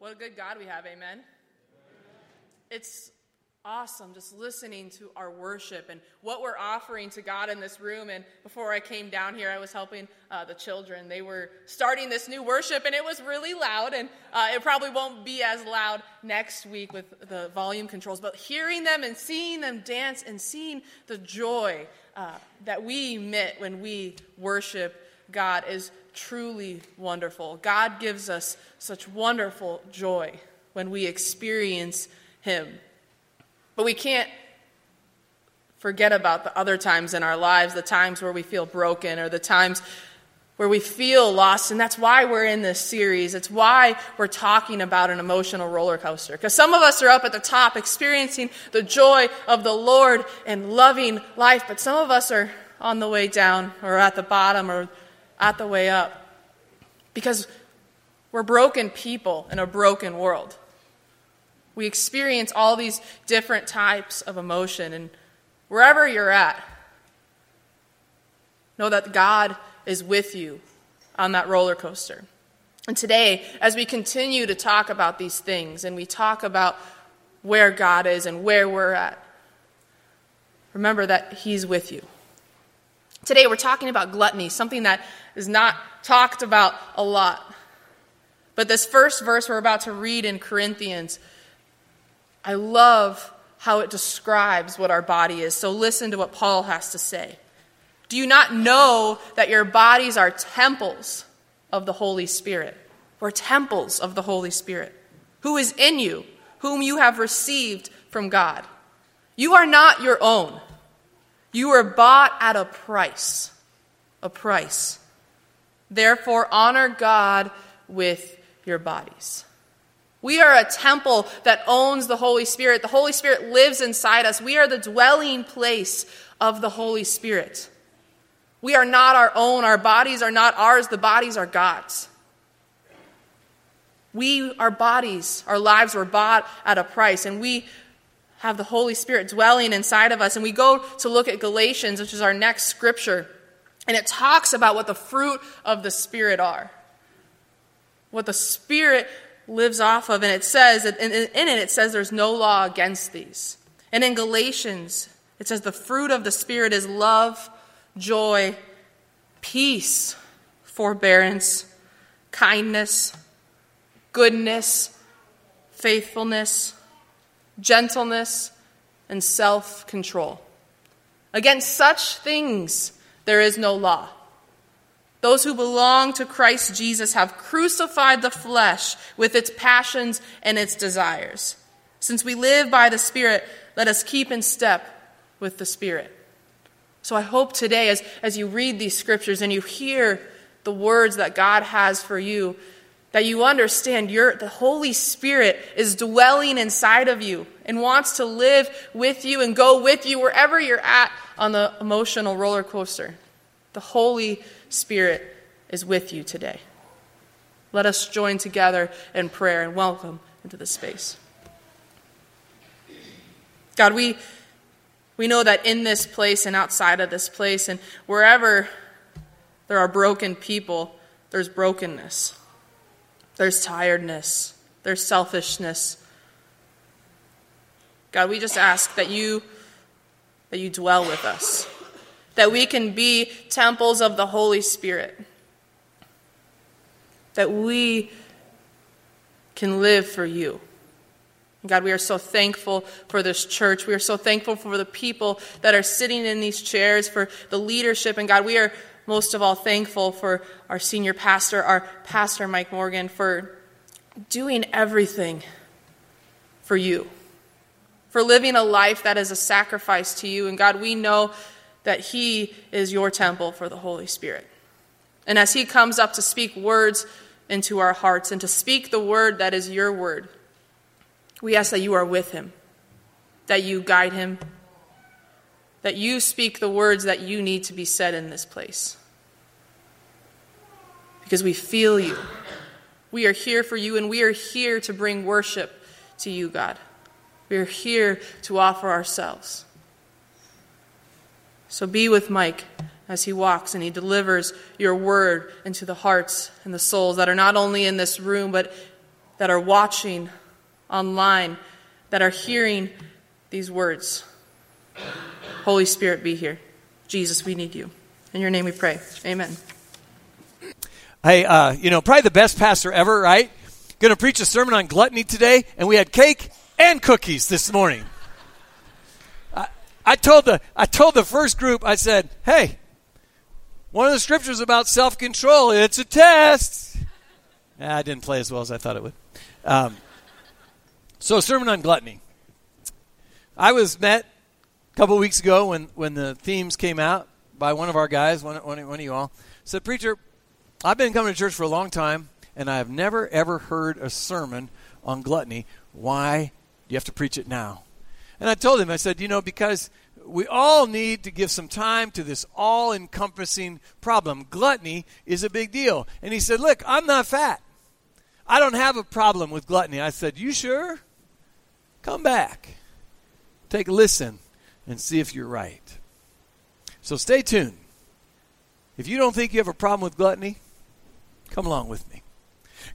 What a good God we have, amen? It's awesome just listening to our worship and what we're offering to God in this room. And before I came down here, I was helping uh, the children. They were starting this new worship, and it was really loud. And uh, it probably won't be as loud next week with the volume controls. But hearing them and seeing them dance and seeing the joy uh, that we emit when we worship God is truly wonderful. God gives us such wonderful joy when we experience Him. But we can't forget about the other times in our lives, the times where we feel broken or the times where we feel lost. And that's why we're in this series. It's why we're talking about an emotional roller coaster. Because some of us are up at the top experiencing the joy of the Lord and loving life, but some of us are on the way down or at the bottom or at the way up. Because we're broken people in a broken world. We experience all these different types of emotion. And wherever you're at, know that God is with you on that roller coaster. And today, as we continue to talk about these things and we talk about where God is and where we're at, remember that He's with you. Today, we're talking about gluttony, something that is not talked about a lot. But this first verse we're about to read in Corinthians I love how it describes what our body is. So listen to what Paul has to say. Do you not know that your bodies are temples of the Holy Spirit? We're temples of the Holy Spirit, who is in you, whom you have received from God. You are not your own. You were bought at a price. A price. Therefore, honor God with your bodies. We are a temple that owns the Holy Spirit. The Holy Spirit lives inside us. We are the dwelling place of the Holy Spirit. We are not our own. Our bodies are not ours. The bodies are God's. We, our bodies, our lives were bought at a price, and we have the Holy Spirit dwelling inside of us. And we go to look at Galatians, which is our next scripture, and it talks about what the fruit of the Spirit are. What the Spirit lives off of. And it says, in it, it says there's no law against these. And in Galatians, it says the fruit of the Spirit is love, joy, peace, forbearance, kindness, goodness, faithfulness, gentleness, and self control. Against such things there is no law. Those who belong to Christ Jesus have crucified the flesh with its passions and its desires. Since we live by the Spirit, let us keep in step with the Spirit. So I hope today, as, as you read these scriptures and you hear the words that God has for you, that you understand the Holy Spirit is dwelling inside of you and wants to live with you and go with you wherever you're at on the emotional roller coaster. The Holy Spirit is with you today. Let us join together in prayer and welcome into this space. God, we, we know that in this place and outside of this place and wherever there are broken people, there's brokenness, there's tiredness, there's selfishness. God, we just ask that you that you dwell with us that we can be temples of the Holy Spirit, that we can live for you. God, we are so thankful for this church. We are so thankful for the people that are sitting in these chairs, for the leadership. And God, we are most of all thankful for our senior pastor, our pastor, Mike Morgan, for doing everything for you, for living a life that is a sacrifice to you. And God, we know that He is your temple for the Holy Spirit. And as He comes up to speak words into our hearts and to speak the word that is your word, we ask that you are with Him, that you guide Him, that you speak the words that you need to be said in this place. Because we feel you. We are here for you, and we are here to bring worship to you, God. We are here to offer ourselves. So be with Mike as he walks and he delivers your word into the hearts and the souls that are not only in this room, but that are watching online that are hearing these words. Holy Spirit, be here. Jesus, we need you. In your name we pray. Amen. Hey, uh, you know, probably the best pastor ever, right? Going to preach a sermon on gluttony today, and we had cake and cookies this morning. I, I told the I told the first group, I said, "Hey, one of the scriptures about self control. It's a test." I didn't play as well as I thought it would. Um, so, sermon on gluttony. I was met a couple weeks ago when when the themes came out by one of our guys, one, one, one of you all. Said, "Preacher, I've been coming to church for a long time, and I have never ever heard a sermon on gluttony. Why do you have to preach it now? And I told him, I said, you know, because we all need to give some time to this all encompassing problem. Gluttony is a big deal. And he said, Look, I'm not fat. I don't have a problem with gluttony. I said, You sure? Come back. Take a listen and see if you're right. So stay tuned. If you don't think you have a problem with gluttony, Come along with me.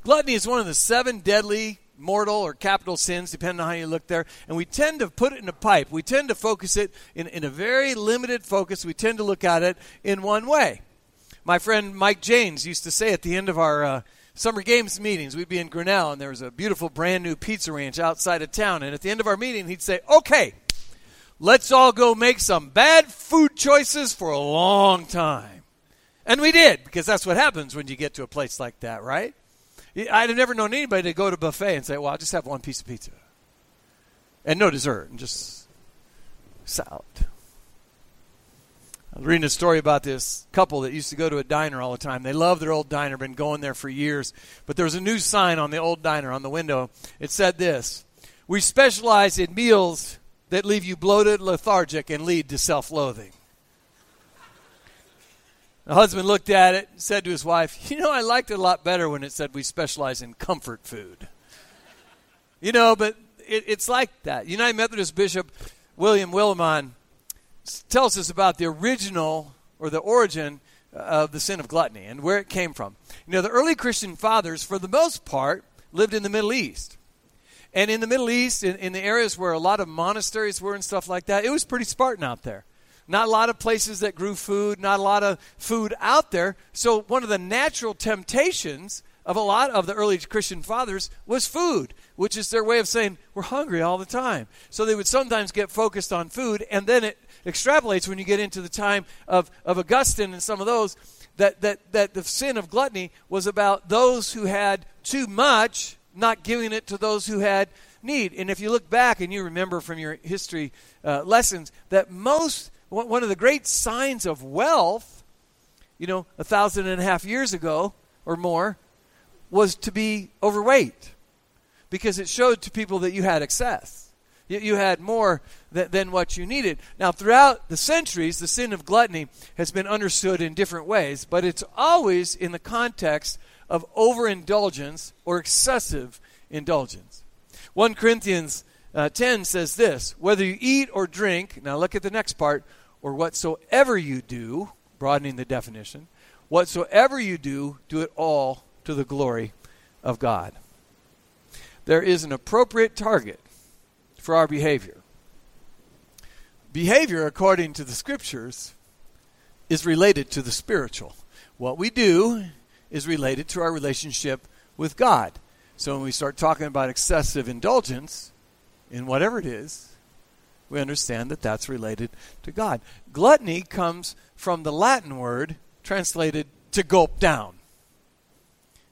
Gluttony is one of the seven deadly mortal or capital sins, depending on how you look there. And we tend to put it in a pipe. We tend to focus it in, in a very limited focus. We tend to look at it in one way. My friend Mike James used to say at the end of our uh, summer games meetings, we'd be in Grinnell, and there was a beautiful brand new pizza ranch outside of town. And at the end of our meeting, he'd say, Okay, let's all go make some bad food choices for a long time. And we did, because that's what happens when you get to a place like that, right? I'd have never known anybody to go to a buffet and say, well, I'll just have one piece of pizza. And no dessert, and just salad. I was reading a story about this couple that used to go to a diner all the time. They love their old diner, been going there for years. But there was a new sign on the old diner on the window. It said this We specialize in meals that leave you bloated, lethargic, and lead to self loathing. The husband looked at it and said to his wife, You know, I liked it a lot better when it said we specialize in comfort food. you know, but it, it's like that. United Methodist Bishop William Willimon tells us about the original or the origin uh, of the sin of gluttony and where it came from. You know, the early Christian fathers, for the most part, lived in the Middle East. And in the Middle East, in, in the areas where a lot of monasteries were and stuff like that, it was pretty Spartan out there. Not a lot of places that grew food, not a lot of food out there. So, one of the natural temptations of a lot of the early Christian fathers was food, which is their way of saying, we're hungry all the time. So, they would sometimes get focused on food, and then it extrapolates when you get into the time of, of Augustine and some of those. That, that, that the sin of gluttony was about those who had too much, not giving it to those who had need. And if you look back and you remember from your history uh, lessons that most one of the great signs of wealth, you know, a thousand and a half years ago or more, was to be overweight because it showed to people that you had excess. You, you had more th- than what you needed. Now, throughout the centuries, the sin of gluttony has been understood in different ways, but it's always in the context of overindulgence or excessive indulgence. 1 Corinthians uh, 10 says this whether you eat or drink, now look at the next part, or whatsoever you do, broadening the definition, whatsoever you do, do it all to the glory of God. There is an appropriate target for our behavior. Behavior, according to the scriptures, is related to the spiritual. What we do is related to our relationship with God. So when we start talking about excessive indulgence, in whatever it is, we understand that that's related to God. Gluttony comes from the Latin word translated to gulp down.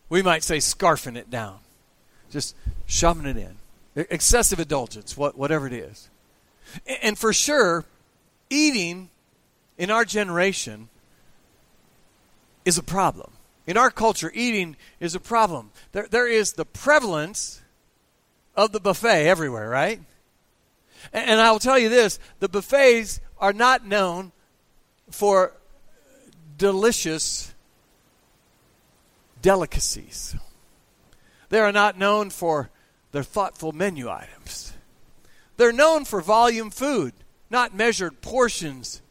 We might say scarfing it down, just shoving it in. Excessive indulgence, whatever it is. And for sure, eating in our generation is a problem. In our culture, eating is a problem. There, there is the prevalence of the buffet everywhere, right? And, I will tell you this the buffets are not known for delicious delicacies, they are not known for their thoughtful menu items. They're known for volume food, not measured portions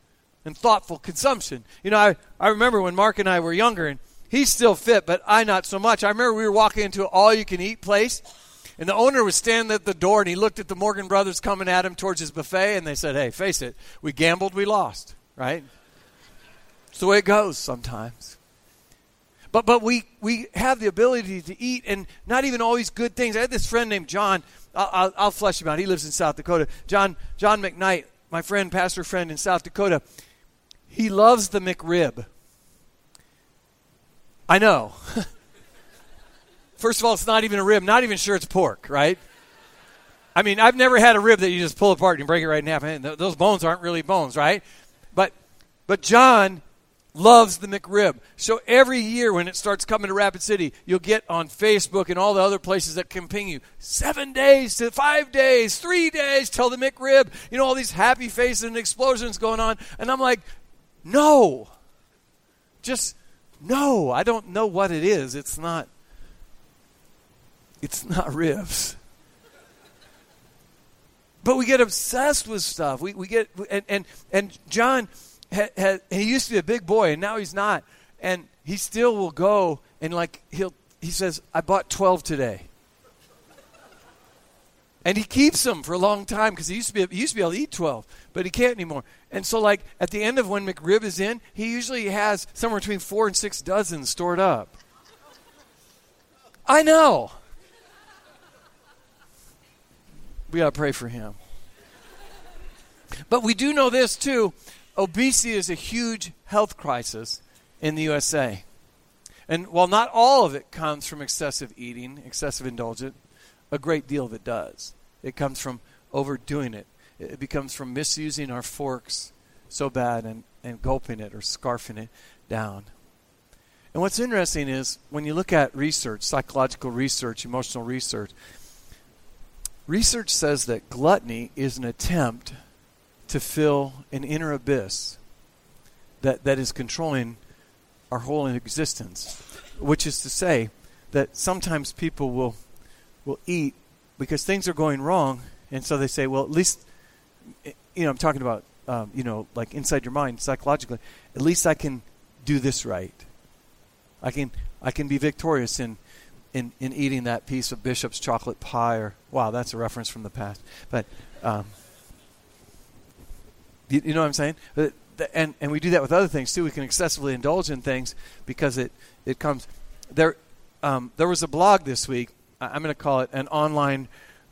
and thoughtful consumption. You know, I, I remember when Mark and I were younger, and he's still fit, but I not so much. I remember we were walking into an all you can eat place, and the owner was standing at the door, and he looked at the Morgan brothers coming at him towards his buffet, and they said, Hey, face it, we gambled, we lost, right? It's the way it goes sometimes. But, but we, we have the ability to eat and not even always good things. I had this friend named John. I'll, I'll, I'll flesh him out. He lives in South Dakota. John, John McKnight, my friend, pastor friend in South Dakota. He loves the McRib. I know. First of all, it's not even a rib. Not even sure it's pork, right? I mean, I've never had a rib that you just pull apart and break it right in half. those bones aren't really bones, right? But, but John loves the McRib. So every year when it starts coming to Rapid City, you'll get on Facebook and all the other places that can ping you seven days to five days, three days till the McRib. You know, all these happy faces and explosions going on. And I'm like, no. Just no. I don't know what it is. It's not. It's not ribs. But we get obsessed with stuff. We, we get and, and and John he used to be a big boy, and now he's not. And he still will go and like he'll he says, "I bought twelve today." And he keeps them for a long time because he used to be he used to be able to eat twelve, but he can't anymore. And so, like at the end of when McRib is in, he usually has somewhere between four and six dozen stored up. I know. We gotta pray for him. But we do know this too obesity is a huge health crisis in the USA. And while not all of it comes from excessive eating, excessive indulgence, a great deal of it does. It comes from overdoing it. It becomes from misusing our forks so bad and, and gulping it or scarfing it down. And what's interesting is when you look at research, psychological research, emotional research, research says that gluttony is an attempt to fill an inner abyss that, that is controlling our whole existence. Which is to say that sometimes people will will eat because things are going wrong, and so they say, well, at least, you know, I'm talking about, um, you know, like inside your mind, psychologically, at least I can do this right. I can I can be victorious in in, in eating that piece of Bishop's chocolate pie, or wow, that's a reference from the past, but. Um, you, you know what I'm saying? And and we do that with other things too. We can excessively indulge in things because it it comes there. Um, there was a blog this week. I'm going to call it an online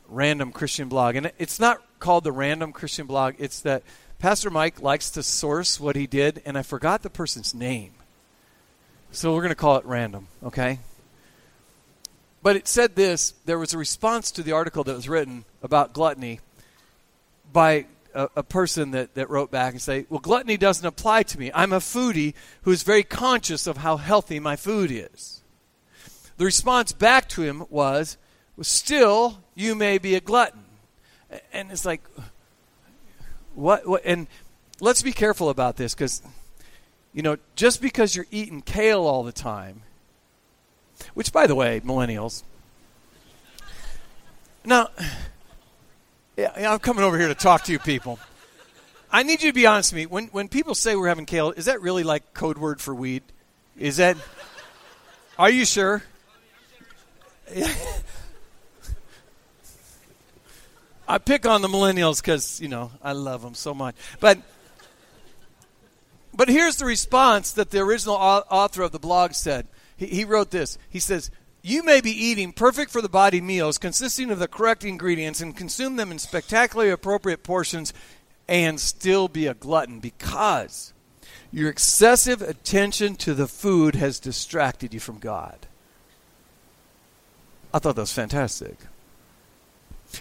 random Christian blog, and it's not called the random Christian blog. It's that Pastor Mike likes to source what he did, and I forgot the person's name. So we're going to call it random, okay? But it said this there was a response to the article that was written about gluttony by a, a, person that, that wrote back and say, well, gluttony doesn't apply to me. I'm a foodie who is very conscious of how healthy my food is. The response back to him was, well, still, you may be a glutton. And it's like, what? what and let's be careful about this because, you know, just because you're eating kale all the time, which, by the way, millennials, now, yeah, I'm coming over here to talk to you people. I need you to be honest with me. When when people say we're having kale, is that really like code word for weed? Is that? Are you sure? I pick on the millennials because you know I love them so much, but but here's the response that the original author of the blog said. He, he wrote this. He says, you may be eating perfect for the body meals consisting of the correct ingredients and consume them in spectacularly appropriate portions and still be a glutton because your excessive attention to the food has distracted you from God. I thought that was fantastic.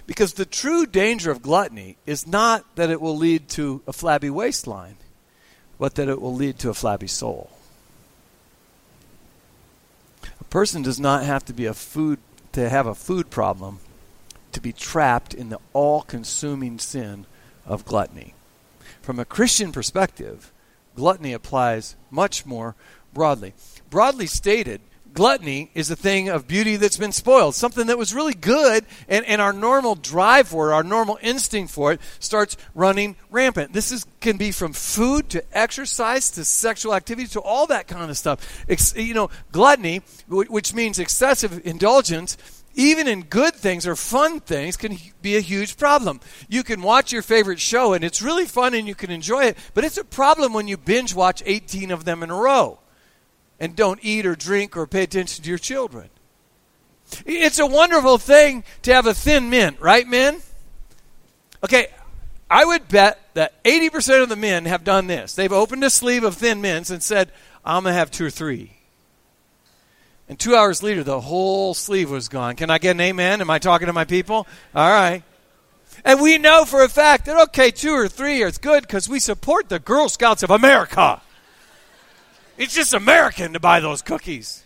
Because the true danger of gluttony is not that it will lead to a flabby waistline, but that it will lead to a flabby soul person does not have to be a food to have a food problem to be trapped in the all-consuming sin of gluttony. From a Christian perspective, gluttony applies much more broadly. Broadly stated, gluttony is a thing of beauty that's been spoiled, something that was really good, and, and our normal drive for it, our normal instinct for it, starts running rampant. This is, can be from food to exercise to sexual activity to all that kind of stuff. You know, gluttony, which means excessive indulgence, even in good things or fun things, can be a huge problem. You can watch your favorite show and it's really fun and you can enjoy it, but it's a problem when you binge watch 18 of them in a row and don't eat or drink or pay attention to your children. It's a wonderful thing to have a thin mint, right, men? Okay, I would bet that 80% of the men have done this. They've opened a sleeve of thin mints and said, I'm going to have two or three. And two hours later, the whole sleeve was gone. Can I get an amen? Am I talking to my people? All right. And we know for a fact that, okay, two or three is good because we support the Girl Scouts of America. It's just American to buy those cookies.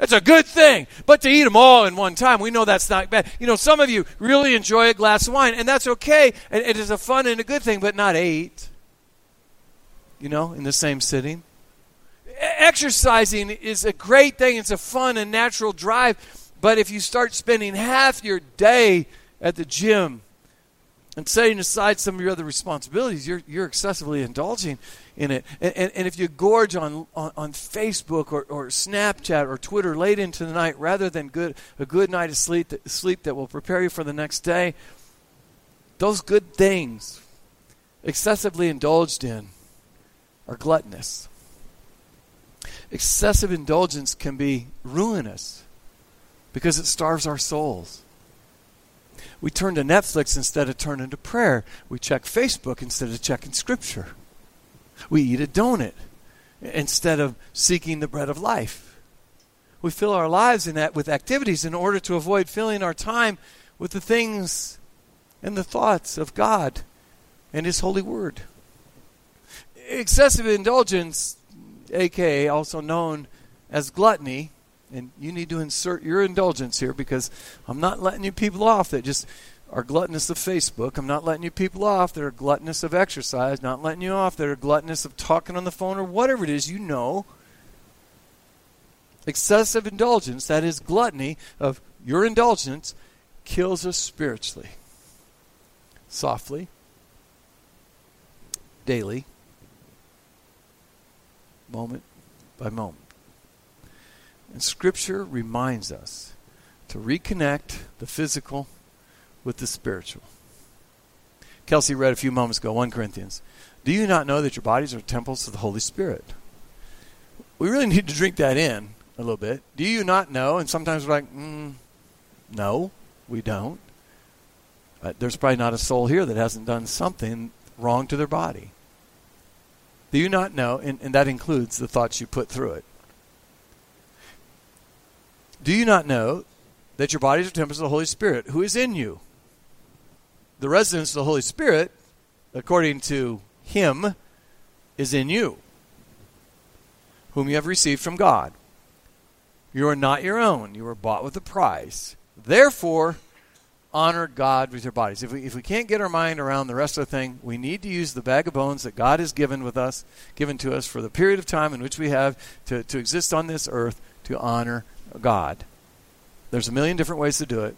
It's a good thing. But to eat them all in one time, we know that's not bad. You know, some of you really enjoy a glass of wine, and that's okay. It is a fun and a good thing, but not eight. You know, in the same sitting. Exercising is a great thing. It's a fun and natural drive. But if you start spending half your day at the gym and setting aside some of your other responsibilities, you're, you're excessively indulging in it. And, and, and if you gorge on, on, on, Facebook or, or Snapchat or Twitter late into the night rather than good, a good night of sleep that, sleep that will prepare you for the next day, those good things, excessively indulged in, are gluttonous. Excessive indulgence can be ruinous because it starves our souls. We turn to Netflix instead of turning to prayer. We check Facebook instead of checking Scripture. We eat a donut instead of seeking the bread of life. We fill our lives in that with activities in order to avoid filling our time with the things and the thoughts of God and His holy word. Excessive indulgence, aka also known as gluttony, and you need to insert your indulgence here because I'm not letting you people off that just are gluttonous of Facebook. I'm not letting you people off that are gluttonous of exercise, not letting you off that are gluttonous of talking on the phone or whatever it is you know. Excessive indulgence, that is gluttony of your indulgence, kills us spiritually. Softly, daily, moment by moment. And Scripture reminds us to reconnect the physical with the spiritual. Kelsey read a few moments ago, 1 Corinthians. Do you not know that your bodies are temples of the Holy Spirit? We really need to drink that in a little bit. Do you not know? And sometimes we're like, mm, no, we don't. Uh, there's probably not a soul here that hasn't done something wrong to their body. Do you not know? And, and that includes the thoughts you put through it. Do you not know that your bodies are temples of the Holy Spirit who is in you? the residence of the Holy Spirit, according to Him, is in you, whom you have received from God. You are not your own. You were bought with a price. Therefore, honor God with your bodies. If we, if we can't get our mind around the rest of the thing, we need to use the bag of bones that God has given with us, given to us for the period of time in which we have to, to exist on this earth to honor God. There's a million different ways to do it,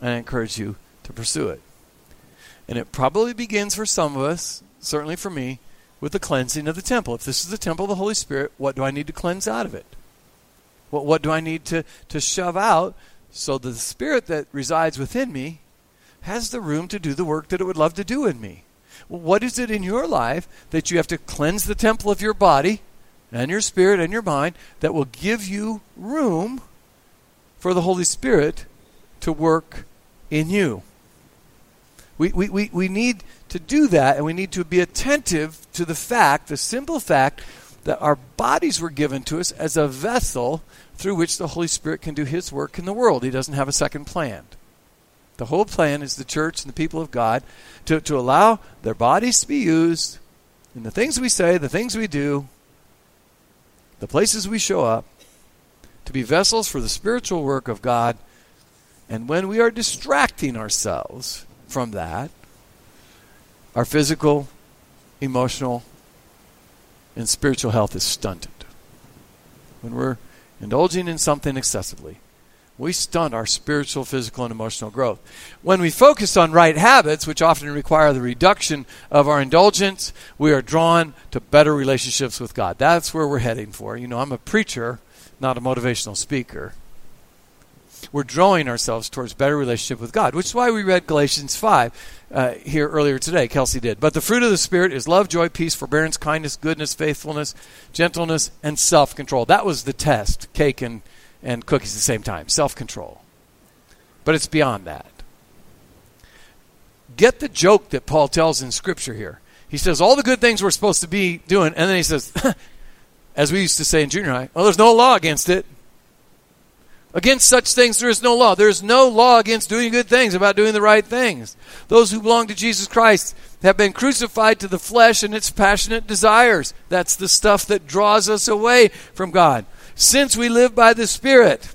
and I encourage you to pursue it. And it probably begins for some of us, certainly for me, with the cleansing of the temple. If this is the temple of the Holy Spirit, what do I need to cleanse out of it? What, what do I need to, to shove out so the Spirit that resides within me has the room to do the work that it would love to do in me? Well, what is it in your life that you have to cleanse the temple of your body and your spirit and your mind that will give you room for the Holy Spirit to work in you? We, we, we, we need to do that, and we need to be attentive to the fact, the simple fact, that our bodies were given to us as a vessel through which the Holy Spirit can do His work in the world. He doesn't have a second plan. The whole plan is the church and the people of God to, to allow their bodies to be used in the things we say, the things we do, the places we show up, to be vessels for the spiritual work of God. And when we are distracting ourselves from that. Our physical, emotional, and spiritual health is stunted. When we're indulging in something excessively, we stunt our spiritual, physical, and emotional growth. When we focus on right habits, which often require the reduction of our indulgence, we are drawn to better relationships with God. That's where we're heading for. You know, I'm a preacher, not a motivational speaker. We're drawing ourselves towards better relationship with God, which is why we read Galatians 5 uh, here earlier today. Kelsey did. But the fruit of the Spirit is love, joy, peace, forbearance, kindness, goodness, faithfulness, gentleness, and self control. That was the test, cake and and cookies at the same time self control. But it's beyond that. Get the joke that Paul tells in Scripture here. He says all the good things we're supposed to be doing, and then he says, as we used to say in junior high, well, there's no law against it. Against such things there is no law. There is no law against doing good things, about doing the right things. Those who belong to Jesus Christ have been crucified to the flesh and its passionate desires. That's the stuff that draws us away from God. Since we live by the Spirit,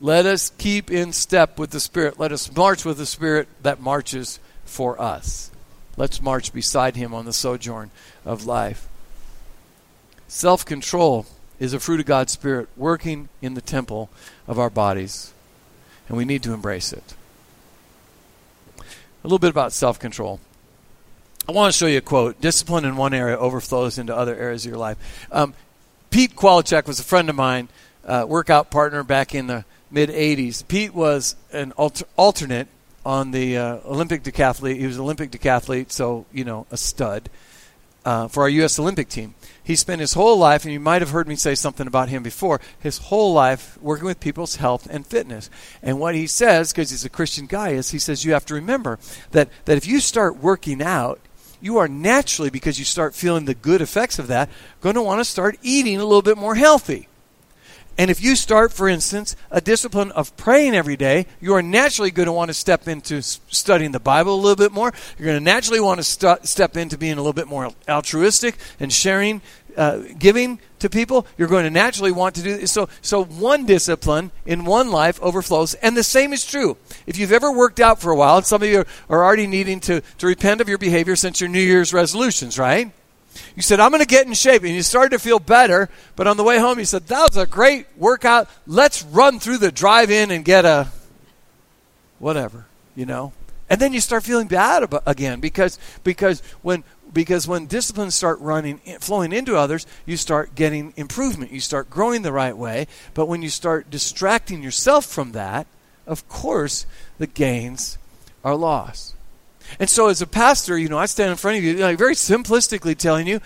let us keep in step with the Spirit. Let us march with the Spirit that marches for us. Let's march beside Him on the sojourn of life. Self control is a fruit of God's Spirit working in the temple of our bodies, and we need to embrace it. A little bit about self control. I want to show you a quote. Discipline in one area overflows into other areas of your life. Um, Pete Kwalichek was a friend of mine, uh, workout partner back in the mid 80s. Pete was an alter- alternate on the uh, Olympic decathlete. He was an Olympic decathlete, so, you know, a stud uh, for our U.S. Olympic team. He spent his whole life, and you might have heard me say something about him before, his whole life working with people's health and fitness. And what he says, because he's a Christian guy, is he says you have to remember that, that if you start working out, you are naturally, because you start feeling the good effects of that, going to want to start eating a little bit more healthy. And if you start, for instance, a discipline of praying every day, you are naturally going to want to step into studying the Bible a little bit more. You're going to naturally want to st- step into being a little bit more altruistic and sharing uh, giving to people, you're going to naturally want to do this. So, so one discipline in one life overflows, and the same is true. If you've ever worked out for a while, and some of you are already needing to, to repent of your behavior since your New Year's resolutions, right? You said, I'm going to get in shape, and you started to feel better, but on the way home, you said, That was a great workout. Let's run through the drive in and get a whatever, you know? And then you start feeling bad about, again because because when because when disciplines start running flowing into others you start getting improvement. You start growing the right way. But when you start distracting yourself from that of course the gains are lost. And so as a pastor you know i stand in front of you like very simplistically telling you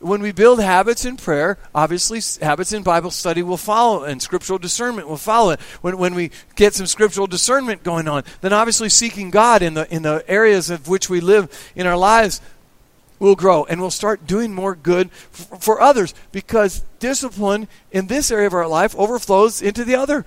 when we build habits in prayer, obviously habits in Bible study will follow and scriptural discernment will follow it. When, when we get some scriptural discernment going on, then obviously seeking God in the, in the areas of which we live in our lives will grow and we'll start doing more good f- for others because discipline in this area of our life overflows into the other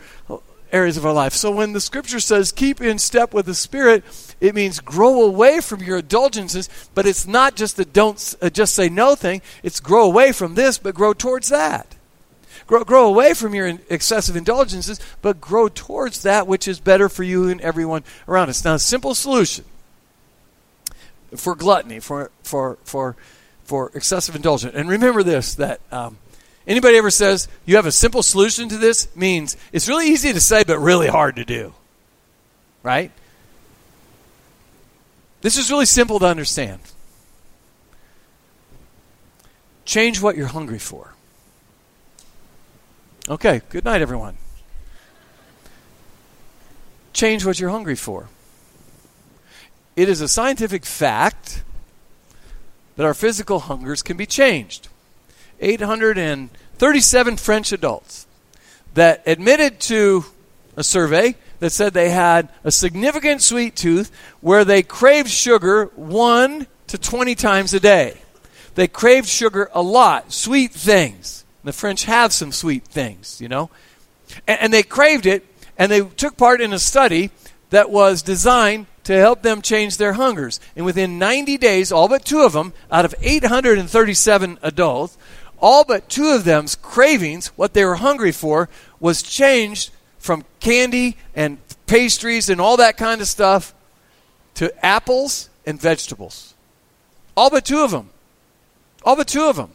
areas of our life. So when the scripture says keep in step with the Spirit, it means grow away from your indulgences, but it's not just the don't uh, just say no thing, it's grow away from this, but grow towards that. Grow, grow away from your excessive indulgences, but grow towards that which is better for you and everyone around us. Now, a simple solution for gluttony, for for for for excessive indulgence. And remember this: that um, anybody ever says you have a simple solution to this means it's really easy to say, but really hard to do. Right? This is really simple to understand. Change what you're hungry for. Okay, good night, everyone. Change what you're hungry for. It is a scientific fact that our physical hungers can be changed. 837 French adults that admitted to a survey that said they had a significant sweet tooth where they craved sugar 1 to 20 times a day. They craved sugar a lot, sweet things. The French have some sweet things, you know. And, and they craved it, and they took part in a study that was designed to help them change their hungers. And within 90 days, all but two of them, out of 837 adults, all but two of them's cravings, what they were hungry for, was changed from candy and pastries and all that kind of stuff to apples and vegetables. All but two of them. All but two of them.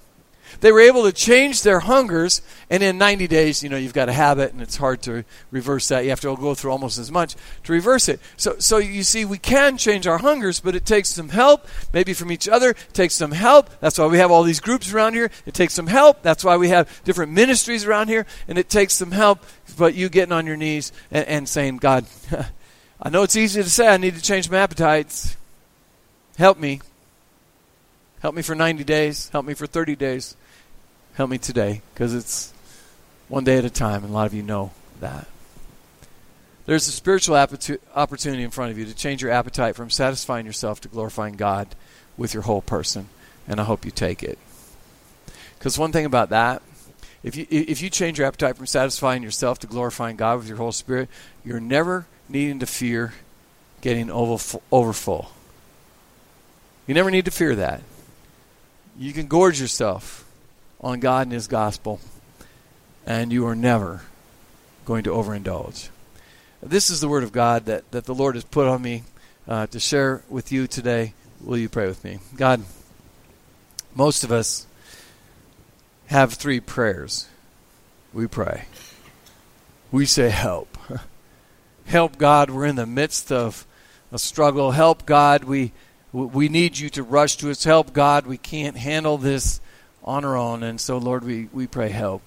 They were able to change their hungers, and in 90 days, you know, you've got a habit, and it's hard to reverse that. You have to go through almost as much to reverse it. So, so you see, we can change our hungers, but it takes some help, maybe from each other. It takes some help. That's why we have all these groups around here. It takes some help. That's why we have different ministries around here, and it takes some help. But you getting on your knees and, and saying, God, I know it's easy to say I need to change my appetites. Help me. Help me for 90 days. Help me for 30 days. Help me today because it's one day at a time, and a lot of you know that. There's a spiritual opportunity in front of you to change your appetite from satisfying yourself to glorifying God with your whole person, and I hope you take it. Because one thing about that, if you if you change your appetite from satisfying yourself to glorifying God with your whole spirit, you're never needing to fear getting overfull. You never need to fear that. You can gorge yourself on God and His gospel, and you are never going to overindulge. This is the word of God that, that the Lord has put on me uh, to share with you today. Will you pray with me? God, most of us have three prayers. We pray. We say, Help. Help, God. We're in the midst of a struggle. Help, God. We, we need you to rush to us. Help, God. We can't handle this on our own. And so, Lord, we, we pray help.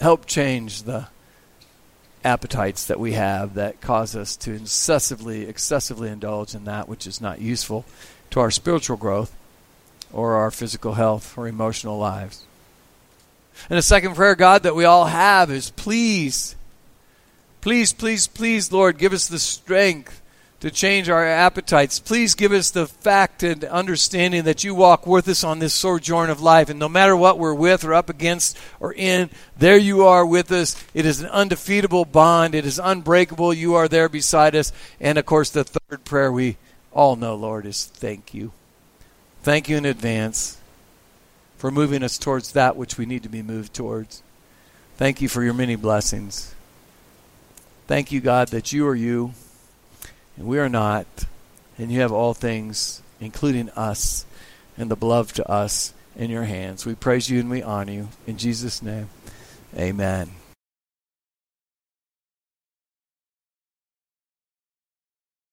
Help change the appetites that we have that cause us to excessively, excessively indulge in that which is not useful to our spiritual growth or our physical health or emotional lives. And the second prayer, God, that we all have is please, please, please, please, Lord, give us the strength to change our appetites. Please give us the fact and understanding that you walk with us on this sojourn of life. And no matter what we're with or up against or in, there you are with us. It is an undefeatable bond, it is unbreakable. You are there beside us. And of course, the third prayer we all know, Lord, is thank you. Thank you in advance for moving us towards that which we need to be moved towards. Thank you for your many blessings. Thank you, God, that you are you and we are not. And you have all things, including us and the beloved to us, in your hands. We praise you and we honor you. In Jesus' name, amen.